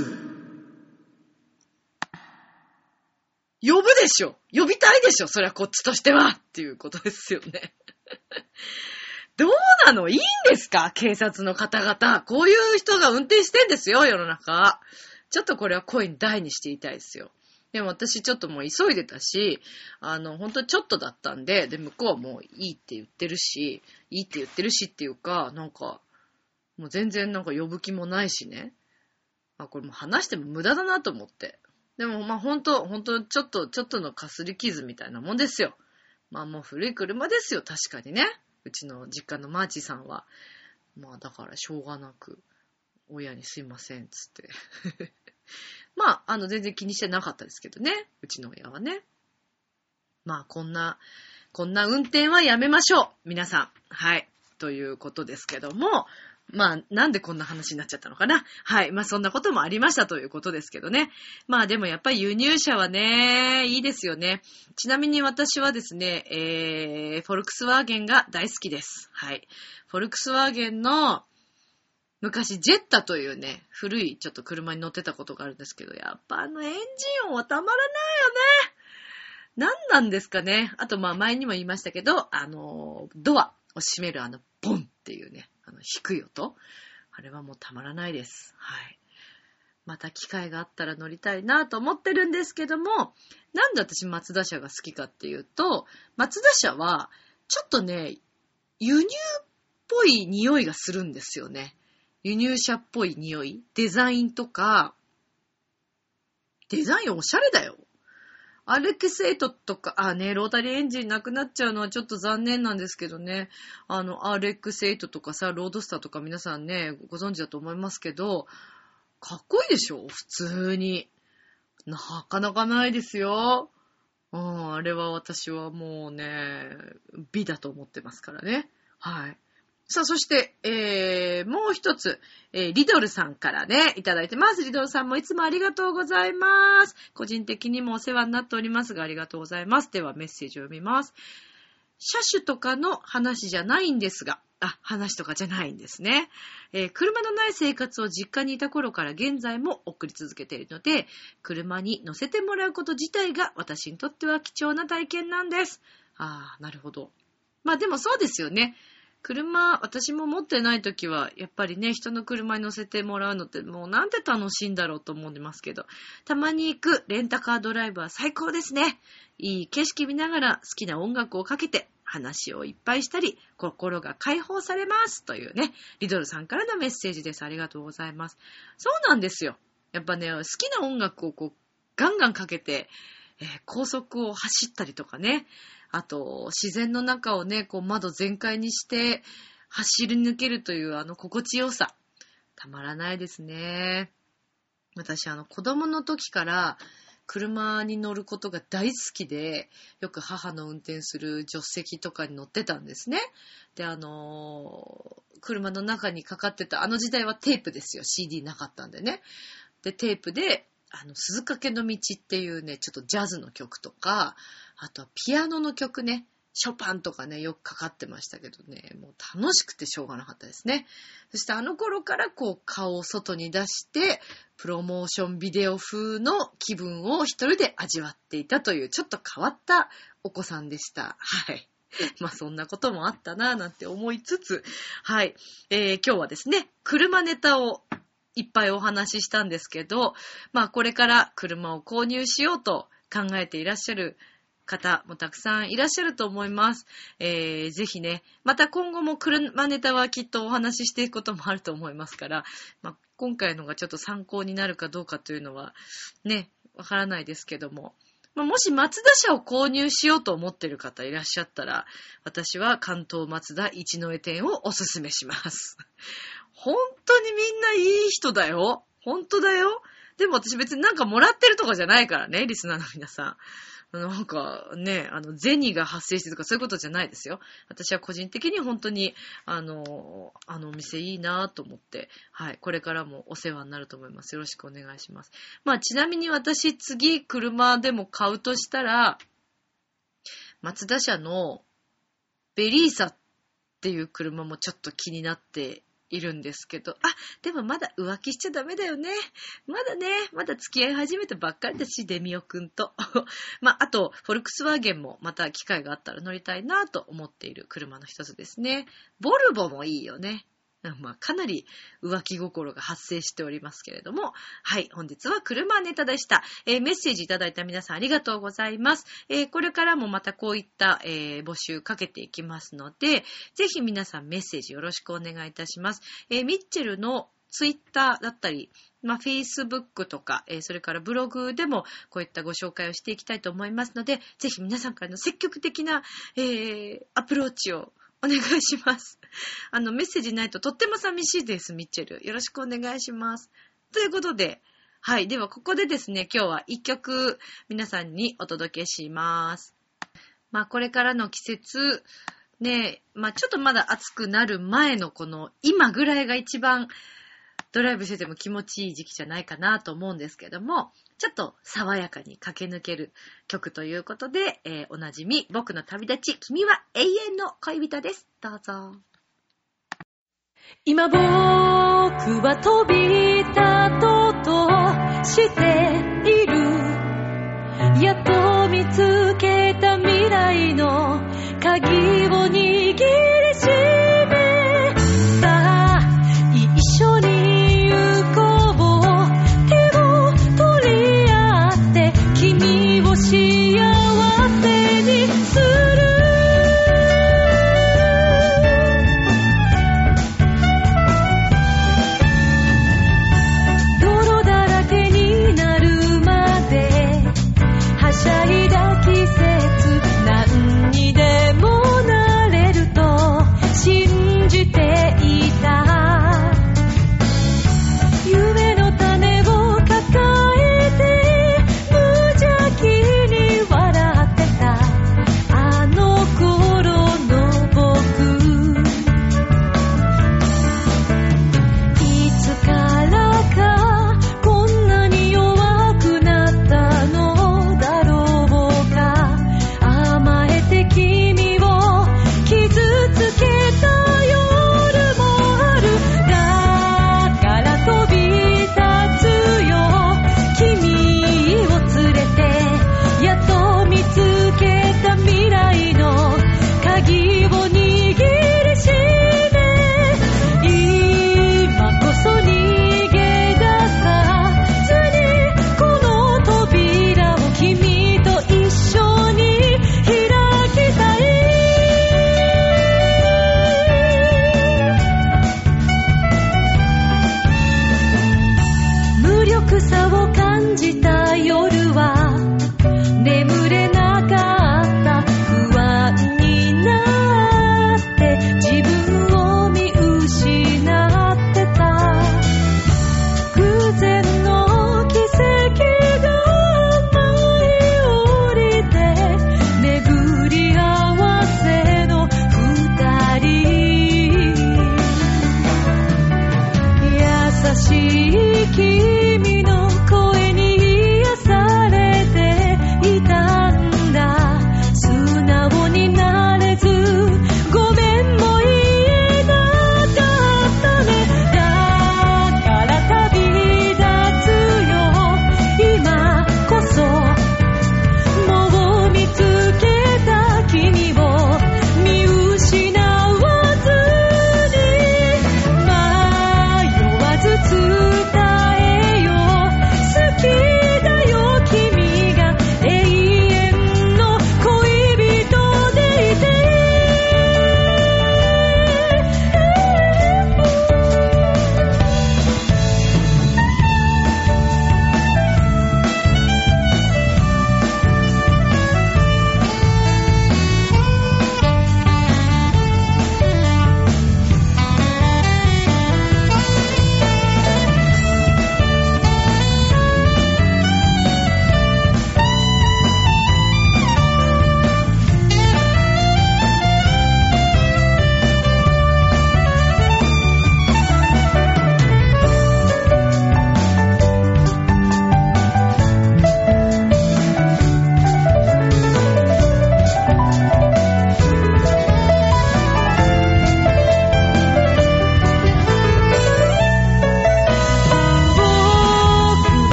呼ぶでしょ呼びたいでしょそりゃこっちとしてはっていうことですよね。<laughs> どうなの？いいんですか？警察の方々。こういう人が運転してんですよ、世の中。ちょっとこれは声に大にして言いたいですよ。でも私ちょっともう急いでたし、あの、ほんとちょっとだったんで、で、向こうはもういいって言ってるし、いいって言ってるしっていうか、なんか、もう全然なんか呼ぶ気もないしね。あ、これもう話しても無駄だなと思って。でもまあほんと、ほんとちょっと、ちょっとのかすり傷みたいなもんですよ。まあもう古い車ですよ、確かにね。うちの実家のマーチさんは。まあだからしょうがなく、親にすいません、つって。まあ、あの、全然気にしてなかったですけどね。うちの親はね。まあ、こんな、こんな運転はやめましょう。皆さん。はい。ということですけども、まあ、なんでこんな話になっちゃったのかな。はい。まあ、そんなこともありましたということですけどね。まあ、でもやっぱり輸入車はね、いいですよね。ちなみに私はですね、えー、フォルクスワーゲンが大好きです。はい。フォルクスワーゲンの、昔、ジェッタというね、古いちょっと車に乗ってたことがあるんですけど、やっぱあのエンジン音はたまらないよね。何なんですかね。あと、まあ前にも言いましたけど、あの、ドアを閉めるあの、ボンっていうね、あの、低い音。あれはもうたまらないです。はい。また機会があったら乗りたいなと思ってるんですけども、なんで私松田車が好きかっていうと、松田車は、ちょっとね、輸入っぽい匂いがするんですよね。輸入車っぽい匂い、デザインとか、デザインおしゃれだよ。アレクセイトとか、あね、ロータリーエンジンなくなっちゃうのはちょっと残念なんですけどね。あの、アレクセイトとかさ、ロードスターとか皆さんね、ご存知だと思いますけど、かっこいいでしょ？普通に。なかなかないですよ。うん、あれは私はもうね、美だと思ってますからね。はい。さあ、そして、えー、もう一つ、えー、リドルさんからね、いただいてます。リドルさんもいつもありがとうございます。個人的にもお世話になっておりますが、ありがとうございます。では、メッセージを読みます。車種とかの話じゃないんですが、あ、話とかじゃないんですね。えー車のない生活を実家にいた頃から現在も送り続けているので、車に乗せてもらうこと自体が私にとっては貴重な体験なんです。ああ、なるほど。まあでもそうですよね。車、私も持ってない時は、やっぱりね、人の車に乗せてもらうのってもうなんて楽しいんだろうと思いますけど、たまに行くレンタカードライブは最高ですね。いい景色見ながら好きな音楽をかけて話をいっぱいしたり、心が解放されますというね、リドルさんからのメッセージです。ありがとうございます。そうなんですよ。やっぱね、好きな音楽をこう、ガンガンかけて、えー高速を走ったりとかね、あと、自然の中をね、こう窓全開にして走り抜けるというあの心地よさ。たまらないですね。私、あの、子供の時から車に乗ることが大好きで、よく母の運転する助手席とかに乗ってたんですね。で、あのー車の中にかかってた、あの時代はテープですよ。CD なかったんでね。で、テープで、あの、鈴懸の道っていうね、ちょっとジャズの曲とか、あとはピアノの曲ね、ショパンとかね、よくかかってましたけどね、もう楽しくてしょうがなかったですね。そしてあの頃からこう顔を外に出して、プロモーションビデオ風の気分を一人で味わっていたという、ちょっと変わったお子さんでした。はい。<laughs> まあそんなこともあったなぁなんて思いつつ、はい。えー今日はですね、車ネタをいっぱいお話ししたんですけど、まあこれから車を購入しようと考えていらっしゃる方もたくさんいらっしゃると思います。えーぜひね、また今後も車ネタはきっとお話ししていくこともあると思いますから、まあ、今回のがちょっと参考になるかどうかというのは、ね、わからないですけども。まあ、もし松田車を購入しようと思っている方いらっしゃったら、私は関東松田一之江店をおすすめします。本当にみんないい人だよ。本当だよ。でも私別になんかもらってるとかじゃないからね、リスナーの皆さん。なんかね、あの、銭が発生してとかそういうことじゃないですよ。私は個人的に本当に、あの、あのお店いいなと思って、はい、これからもお世話になると思います。よろしくお願いします。まあ、ちなみに私次車でも買うとしたら、松田社のベリーサっていう車もちょっと気になっているんですけど、あ、でもまだ浮気しちゃダメだよね。まだね、まだ付き合い始めたばっかりだし、デミオくんと。<laughs> まあ、あと、フォルクスワーゲンもまた機会があったら乗りたいなと思っている車の一つですね。ボルボもいいよね。まあ、かなり浮気心が発生しておりますけれども、はい、本日は車ネタでした。えーメッセージいただいた皆さんありがとうございます。えーこれからもまたこういった、えー募集かけていきますので、ぜひ皆さんメッセージよろしくお願いいたします。えミッチェルのツイッターだったり、まあ、Facebook とか、えーそれからブログでもこういったご紹介をしていきたいと思いますので、ぜひ皆さんからの積極的な、えーアプローチをお願いします。<laughs> あの、メッセージないととっても寂しいです、ミッチェル。よろしくお願いします。ということで、はい。では、ここでですね、今日は一曲皆さんにお届けします。まあ、これからの季節、ね、まあ、ちょっとまだ暑くなる前のこの今ぐらいが一番ドライブしてても気持ちいい時期じゃないかなと思うんですけども、ちょっと爽やかに駆け抜ける曲ということで、えーおなじみ、僕の旅立ち、君は永遠の恋人です。どうぞ。今僕は飛び立とうとしているやっと見つけた未来の鍵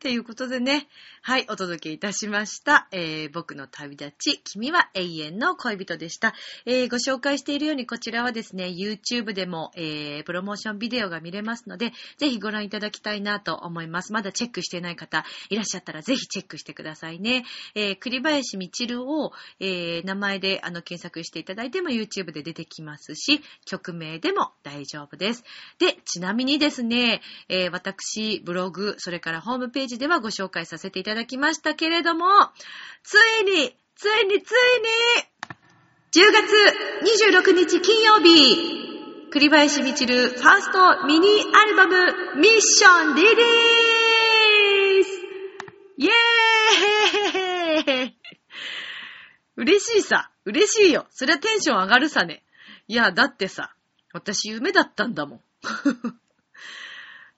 ということでね、はい、お届けいたしました。えー僕の旅立ち、君は永遠の恋人でした。えーご紹介しているように、こちらはですね、YouTube でも、えープロモーションビデオが見れますので、ぜひご覧いただきたいなと思います。まだチェックしてない方、いらっしゃったらぜひチェックしてくださいね。えー栗林みちるを、えー名前であの検索していただいても YouTube で出てきますし、曲名でも大丈夫です。で、ちなみにですね、えー私、ブログ、それからホームページではご紹介させていただきましたけれども、ついに、ついに、ついに、10月26日金曜日、栗林みちるファーストミニアルバムミッションリリースイエーイ嬉しいさ。嬉しいよ。そりゃテンション上がるさね。いや、だってさ、私夢だったんだもん。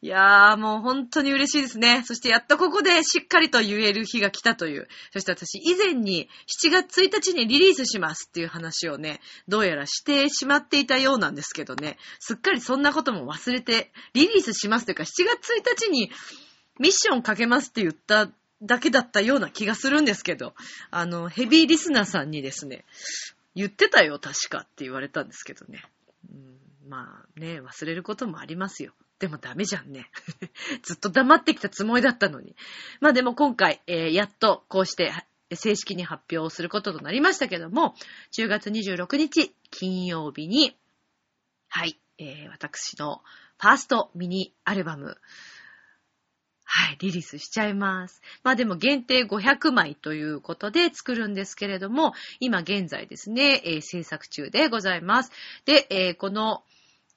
いやー、もう本当に嬉しいですね。そしてやっとここでしっかりと言える日が来たという。そして私以前に7月1日にリリースしますっていう話をね、どうやらしてしまっていたようなんですけどね。すっかりそんなことも忘れて、リリースしますというか7月1日にミッションかけますって言っただけだったような気がするんですけど、あの、ヘビーリスナーさんにですね、言ってたよ、確かって言われたんですけどね。うん、まあね、忘れることもありますよ。でもダメじゃんね。<laughs> ずっと黙ってきたつもりだったのに。まあでも今回、えーやっとこうして正式に発表することとなりましたけども、10月26日金曜日に、はい、えー私のファーストミニアルバム、はい、リリースしちゃいます。まあでも限定500枚ということで作るんですけれども、今現在ですね、えー制作中でございます。で、えーこの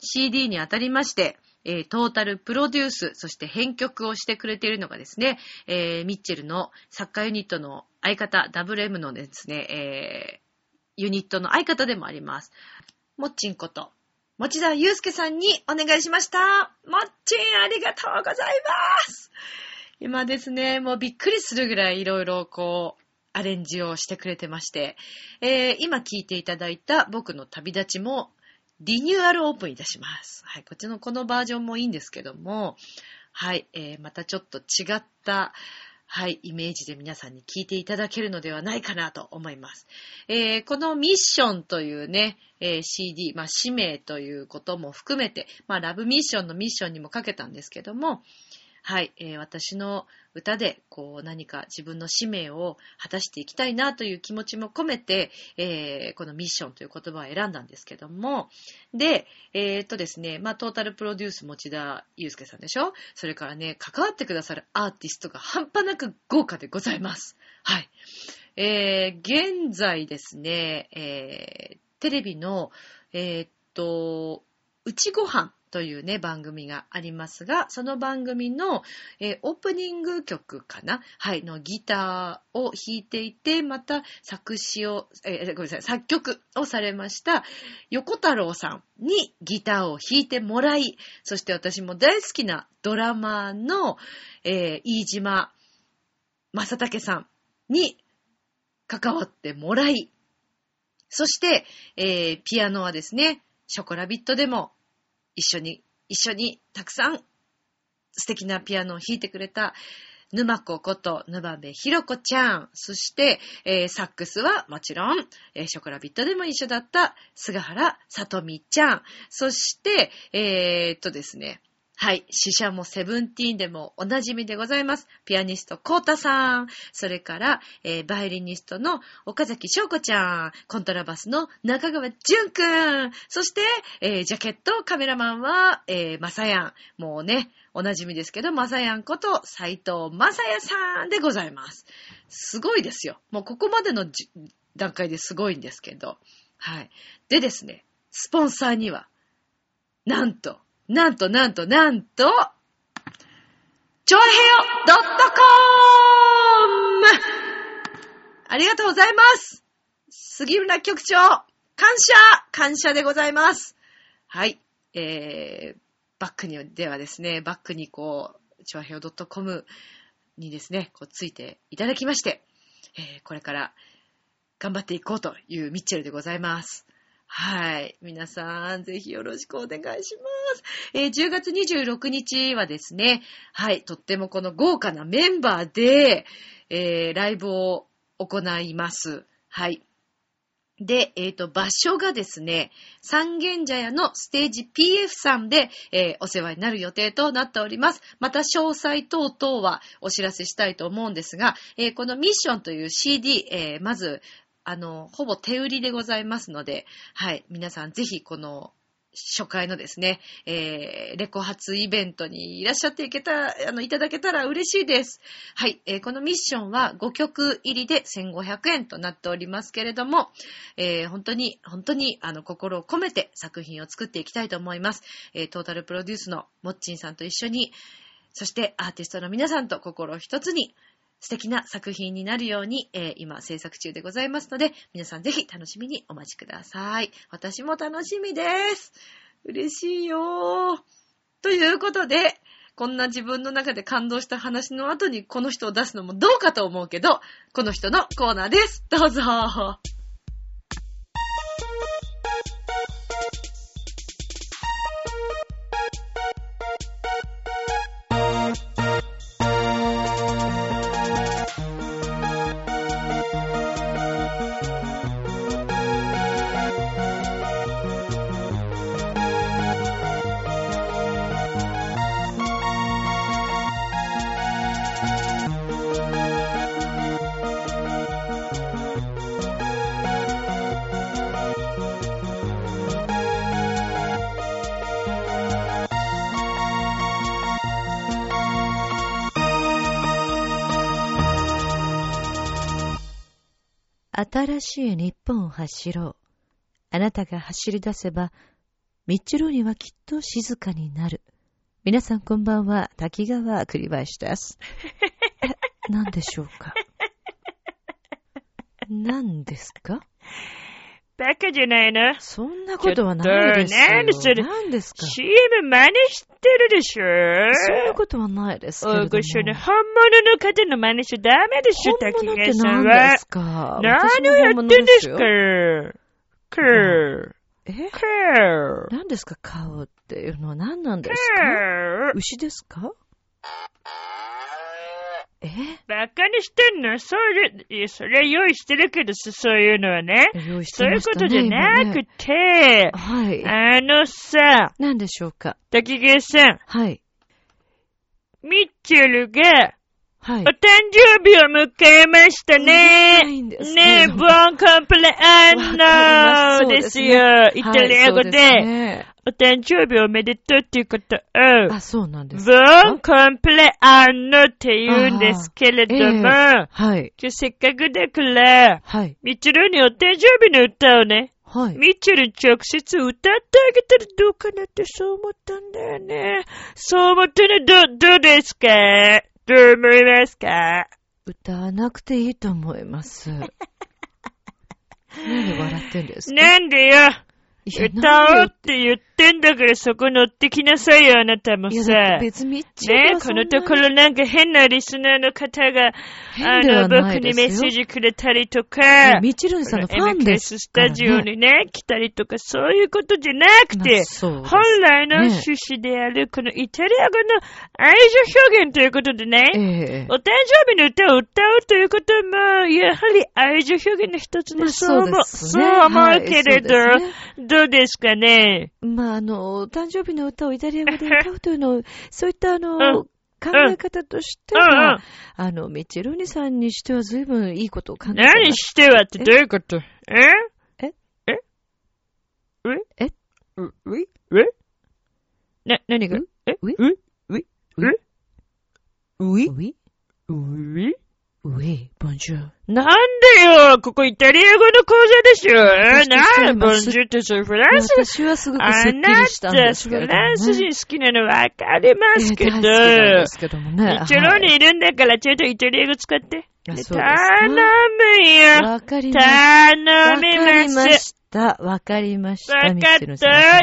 CD にあたりまして、えートータルプロデュース、そして編曲をしてくれているのがですね、えーミッチェルのサッカーユニットの相方、WM のですね、えーユニットの相方でもあります。もっちんこと、持田祐介さんにお願いしました。もっちん、ありがとうございます。今ですね、もうびっくりするぐらいいろいろこう、アレンジをしてくれてまして、えー今聞いていただいた僕の旅立ちもリニューアルオープンいたします。はい、こっちのこのバージョンもいいんですけども、はい、えーまたちょっと違った、はい、イメージで皆さんに聞いていただけるのではないかなと思います。えーこのミッションというね、えー CD、まあ、使命ということも含めて、まあ、ラブミッションのミッションにもかけたんですけども、はい、えー私の歌で、こう、何か自分の使命を果たしていきたいなという気持ちも込めて、えーこのミッションという言葉を選んだんですけども、で、えーっとですね、まあ、トータルプロデュース持田祐介さんでしょ？それからね、関わってくださるアーティストが半端なく豪華でございます。はい。えー現在ですね、えーテレビの、えーっと、うちごはんというね、番組がありますが、その番組の、えーオープニング曲かな？はい、のギターを弾いていて、また作詞を、えーごめんなさい、作曲をされました、横太郎さんにギターを弾いてもらい、そして私も大好きなドラマーの、えー飯島正武さんに関わってもらい、そして、えーピアノはですね、ショコラビットでも一緒に、一緒にたくさん素敵なピアノを弾いてくれた沼子こと沼部ひろ子ちゃん。そして、えーサックスはもちろん、えーショコラビットでも一緒だった菅原さとみちゃん。そして、えーっとですね、はい。死者もセブンティーンでもおなじみでございます。ピアニスト、コータさん。それから、えーバイオリニストの岡崎翔子ちゃん。コントラバスの中川淳くん。そして、えージャケットカメラマンは、えー、まさやん。もうね、おなじみですけど、まさやんこと斎藤まさやさんでございます。すごいですよ。もうここまでの段階ですごいんですけど。はい。でですね、スポンサーには、なんと、なんと、なんと、なんと、ちょいへよ .com! ありがとうございます杉浦局長感謝感謝でございますはい。えー、バックにではですね、バックにこう、ちょいへよ .com にですね、こうついていただきまして、えーこれから頑張っていこうというミッチェルでございます。はい。皆さん、ぜひよろしくお願いします。<laughs> えー10月26日はですね、はい、とってもこの豪華なメンバーで、えーライブを行います。はい。で、えっ、と、場所がですね、三軒茶屋のステージ PF さんで、えーお世話になる予定となっております。また詳細等々はお知らせしたいと思うんですが、えーこのミッションという CD、えーまず、あの、ほぼ手売りでございますので、はい、皆さんぜひこの、初回のですね、えーレコ発イベントにいらっしゃっていけた、あの、いただけたら嬉しいです。はい、えーこのミッションは5曲入りで1500円となっておりますけれども、えー本当に、本当に、あの、心を込めて作品を作っていきたいと思います。えートータルプロデュースのもっちんさんと一緒に、そしてアーティストの皆さんと心を一つに、素敵な作品になるように、えー今制作中でございますので、皆さんぜひ楽しみにお待ちください。私も楽しみです。嬉しいよー。ということで、こんな自分の中で感動した話の後にこの人を出すのもどうかと思うけど、この人のコーナーです。どうぞ。新しい日本を走ろう。あなたが走り出せば、道路にはきっと静かになる。皆さんこんばんは、滝川栗林です。何でしょうか？何ですか？バカじゃないのそんなことはないですよ。何それ何ですか ?CM 真似してるでしょ？そんなことはないですけれども。おごしょね、本物の方の真似しちゃダメでしょ、本滝川さんは。何です。か何をやってんですか？私クー、え何ですか？顔っていうのは何なんでクすか？ー。牛ですか？え？バカにしてんの？そういう、それは用意してるけどさ、そういうのはね。用意しそういうてましたね。ことじゃなくて、はい。あのさ、何でしょうか？滝川さん、はい。ミッチェルが、はいお誕。生日を迎えましたね。ねえ、ボンコンプレアンノですよ。イタリア語で、ねお誕生日おめでとうっていうことを、あ、そうなんですボか。ンコンプレアンノって言うんですけれども、あはい。今日せっかくだから、はい。ミッチェルにお誕生日の歌をね、はい。ミッチェルに直接歌ってあげたらどうかなってそう思ったんだよね。そう思ってね、ど、どうですか？どう思いますか？歌わなくていいと思います。<laughs> 何で笑ってんですか？なんでよ？歌おうって言ってんだからそこ乗ってきなさいよ、あなたもさ。別にねこのところなんか変なリスナーの方が、あの、僕にメッセージくれたりといかや、ミチルンさんのファンですね。タジオにね、来たりとか、そういうことじゃなくて本来のね趣旨である、このイタリア語の愛情表現ということでね、ええ。お誕生日の歌を歌うということも、やはり愛情表現の一つまあでそう思う、そう思うけれど、どうですかね。まあ、あの、お誕生日の歌をイタリア語で歌うというのを、そういったあの、うん。考え方としてうん。うん。は、あの、ミチルニさんにしては随分いいことを考えてます何してはってどういうこと？え？え？え？ええ？う、う？いえな、何が？う？え？う？いう？う？いう？う？えう？いう？いう？いうい、ボンジュール。なんでよここイタリア語の講座でしょなんでボンジュってそれフランス私はすごくすっきあなりしたんですた、けれども、ね。フランス人好きなのわかりますけど、ええ大好きなんですけどもね。一郎にいるんだからちょっとイタリア語使って。頼むはいよわかりました。頼わみかりまます。した。わかりました。わかっ。たよかったじゃあ、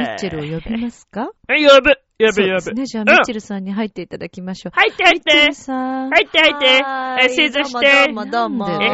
ミッた。チェルを呼びますか？呼ぶ。やべやべ。そうですね。じゃあ、うんミッチェルさんに入っていただきましょう。入って入ってミッチェル。さん。入って入ってえ正座してどうもどうもどうも。え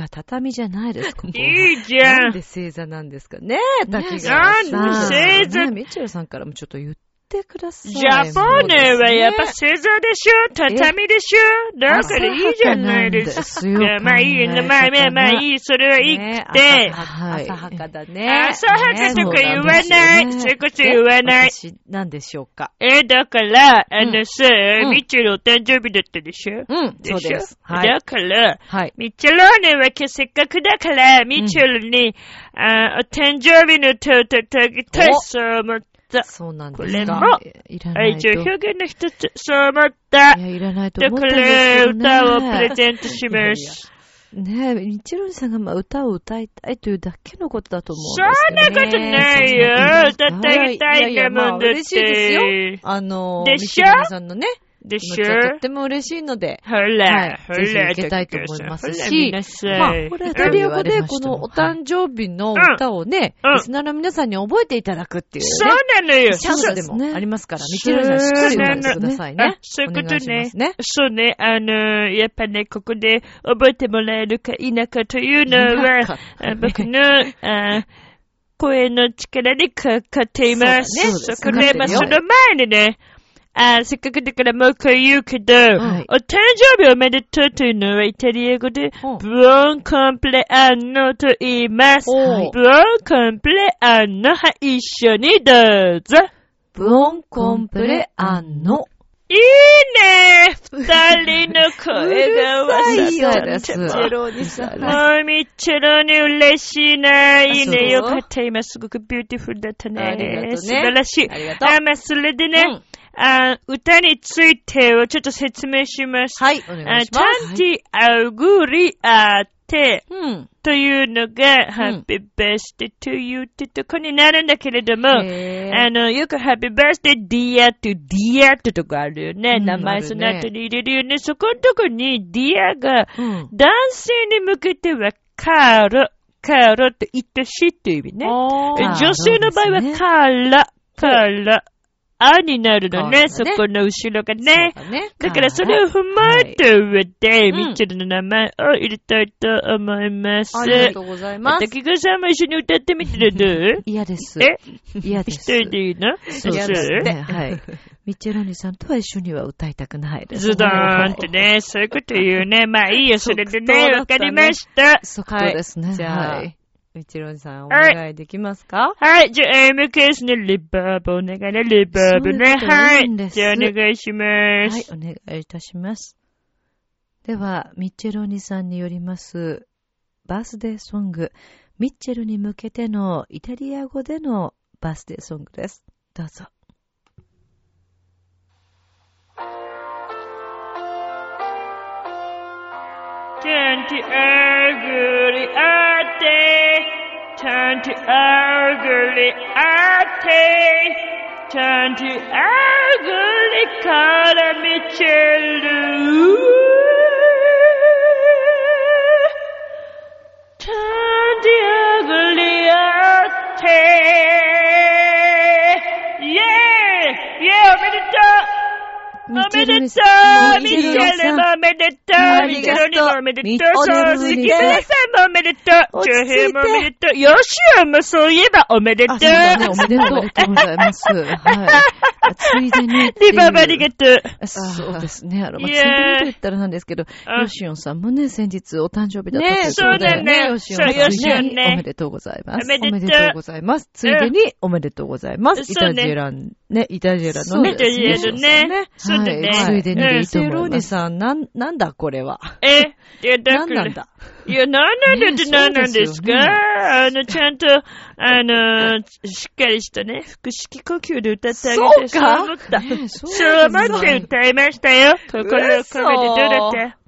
が畳じゃないです、ここ。いいじゃんなんで。正座なんですか？ね滝な川んさん。で？正座ねミッチェルさんからもちょっと言ってください。ジャポーネはやっぱそう正座でしょ畳でしょ？だからいいじゃないですか。まあいいよ、まあまあまあいい、それはいいねくて。はい。浅はかだね。浅はかとか言わないねそういうこと言わないなんでしょうか。え、だから、あのさ、うんミッチェルお誕生日だったでしょ？うん、でしょ？そうです。はい。だから、はい。ミッチェローネは今日せっかくだから、ミッチェルに、あお誕生日の歌を歌ってあげたい、おそう思った。そうなんですか。これも。愛情表現の一つ、そう思った。いや、いらないと思ったんですら、けどね。歌をプレゼントします。ねえ、ミッチェルさんがまあ歌を歌いたいというだけのことだと思そうんですけど、ね。んなことないよ。歌ってあげたいんだもんだっ嬉しいですよて。。あの、でしょさんのね、でしょ？とっても嬉しいので。ほはら、いほら、ぜひ受けたいと思いますしまあ、これ、イタリア語でうんこのお誕生日の歌をね、うんリスナーの皆さんに覚えていただくっていうそうね。なのよ。チャンスでもありますから、ミッチェルさんしっかり歌ってくださいあね。そういうことお願いしまねすね。そうね。あの、やっぱね、ここで覚えてもらえるか否かというのは僕の、あ声の力にかかっています。そこれ、まあ、その前にね、あせっかくだからもう一回言うけど、はいお誕生日おめでとうというのはイタリア語で、うん buon compleanno と言います。 buon compleanno、はい、一緒にどうぞ。 Bu on compleanno。いいね二人の声が合わさってですもチェロにさもうミッチェルに嬉しいな。いいね。よかった。今すごく beautiful だったね。ありがとうね素晴らしい。ありがとうあ、まあ、それでね、うんあ歌についてをちょっと説明します。はい、お願あいします。タンティアウグリアテうん。というのが、Happy Birthday to you ってとこになるんだけれども、あの、よく Happy Birthday Dear to Dear ってとこあるよね。うん名前その後に入れるよね。そこのとこに Dear がうん。男性に向けてはカーロ、カーロって愛しいっていう意味ね。女性の場合はカーラ、カーラ、あになるのね、そこの後ろがね。そうだからそれを踏まえた上で、うんミッチェルの名前を入れたいと思います。ありがとうございます。竹川さんも一緒に歌ってみてる嫌です。え？嫌です。一人でいいの？そうすね。はい。ミッチェロニさんとは一緒には歌いたくないです。ズドーンってね、そういうこと言うね。まあいいよ、それでね、わかりました。即答ですね。はい。ミッチェロニさん、お願いできますか？はい、じゃあ MKS のリバーブお願いね、リバーブね。はいじゃあお願いしまはいす。、お願いいたします。では、ミッチェロニさんによります、バースデーソング、ミッチェルに向けてのイタリア語でのバースデーソングです。どうぞ。turn to ugly ate, turn to ugly ate, turn to ugly column children. Turn to ugly ate. めでとうミッチェルもおめでとうミッチェルにもおめでとうそう、杉村さんもおめでとう落ち着いて周平もおめでとうヨシオもそういえばおめでとうあ、そうだね。おめでとう。おめでとうございます。はい。ついでに。リバーバありがとう。そうですね。あの、まあ、ついでにと言ったらなんですけど、あヨシオンさんもね、先日お誕生日だったとねいうことでそうだねヨシオンねおめでとうございます。おめでとうございます。ついでにおめでとうございます。イタジェラン、ね、イタジェラのね。イタジェラねそうだねはい。ついでにでいいとセロ思います。ニさん、なん、なんだこれは。えいや、だから。なんなんだ？いや、なんなんだってね何なんですか、ねあの、ちゃんと、あの、しっかりしたね、腹式呼吸で歌ってあげて、そうか思った。ねそうそう思って歌いましたよ。心を込めてどうだった？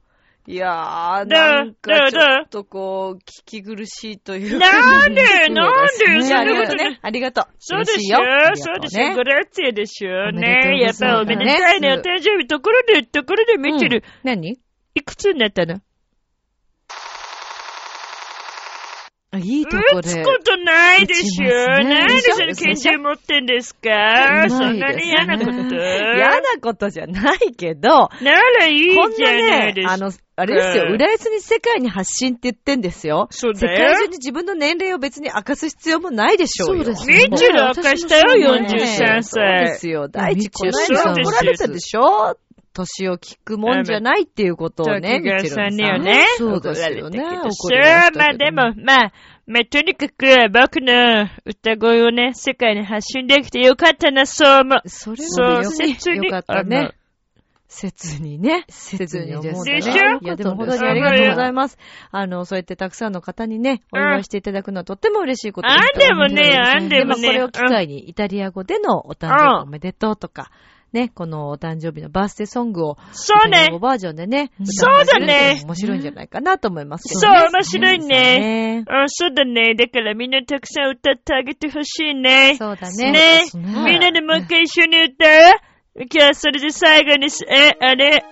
いやー、なんかちょっとこう、聞き苦しいというなんで？<laughs> なんで？ね。そあんなことね。りがとう。ね。。ありがとう。そうでしょそうでしょね。グラッツィエでしょねやっぱおめでたいね。お誕生日、ところで、ところで、ミッチェル、何？いくつになったの？いいとこで。打つことないでしょ。ね。なんでそのでしょ拳銃持ってんですか？そんなに嫌なこと。嫌なことじゃないけど、ならいいこんなじゃないねで、すか。あの、あれですよ、うん。浦安に世界に発信って言ってんですよ。そうだよ世界中に自分の年齢を別に明かす必要もないでしょうよ。そうですミッチェル明かしたよ、ね43そうで歳。すよ。第一、この間怒られたでしょ？年を聞くもんじゃないっていうことをね、滝川さんにはミッチェルね、そうですよね怒られたけど怒りまあでも、まあ、まあとにかく僕の歌声をね、世界に発信できてよかったな、そう思う。それそうはよ切によかったね。切にね。切に思うでしょ？いや、でも本当にありがとうございます。あの、そうやってたくさんの方にね、お祝いしていただくのはとっても嬉しいことです。あんでもねあんでもねまあこれを機会にイタリア語でのお誕生日おめでとうとか、ね、このお誕生日のバースデーソングを、そうね。バージョンでね、そうだね面白いんじゃないかなと思いますけどそうね。面白いね。ねあ、そうだね。だからみんなたくさん歌ってあげてほしいね。そうだね。ねみんなでもう一回一緒に歌う今日それで最後にす、え、あれ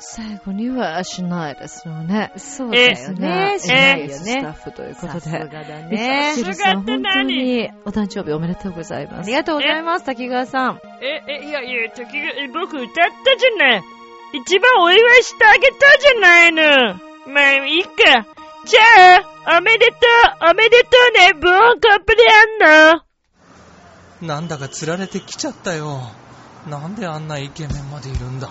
最後にはしないですよね。そうですね。えしないよね。えスタッフということで。さすがだねね。さすがって本当何にお誕生日おめでとうございます。ありがとうございます、滝川さん。え、え、いやいや、時が、え僕歌ったじゃない。一番お祝いしてあげたじゃないの。まあ、いいか。じゃあ、おめでとう、おめでとうね、ブオンコンプリアンノ。なんだか釣られてきちゃったよ。なんであんなイケメンまでいるんだ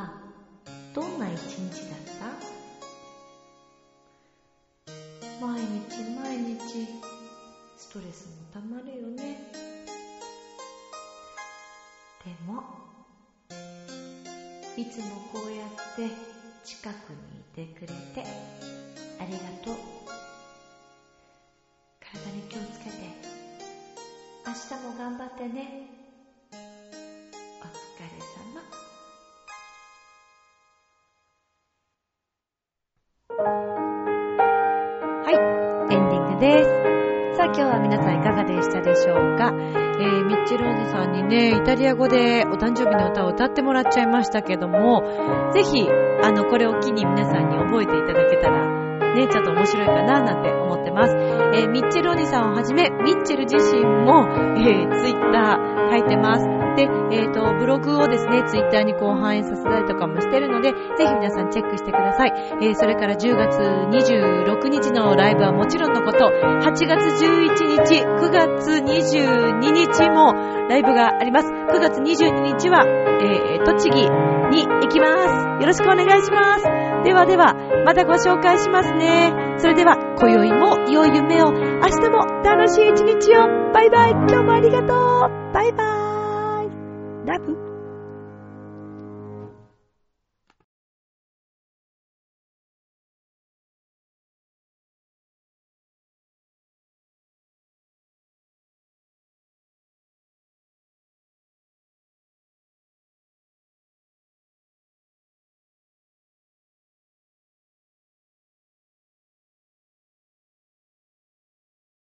はどんな一日だった？毎日毎日ストレスもたまるよね。でもいつもこうやって近くにいてくれてありがとう。体に気をつけて明日も頑張ってね。お疲れ様。しょうかえー、ミッチェルおじさんにね、イタリア語でお誕生日の歌を歌ってもらっちゃいましたけども、ぜひ、あの、これを機に皆さんに覚えていただけたら、ね、ちょっと面白いかななんて思ってます。えー、ミッチェルおじさんをはじめ、ミッチェル自身も、えー、ツイッター書いてます。で、えっ、と、ブログをですね、ツイッターにこう反映させたりとかもしてるので、ぜひ皆さんチェックしてください。えー、それから10月26日のライブはもちろんのこと、8月11日、9月22日もライブがあります。9月22日は、えー、栃木に行きます。よろしくお願いします。ではでは、またご紹介しますね。それでは、今宵も良い夢を、明日も楽しい一日を。バイバイ。今日もありがとう。バイバイ。ラブ。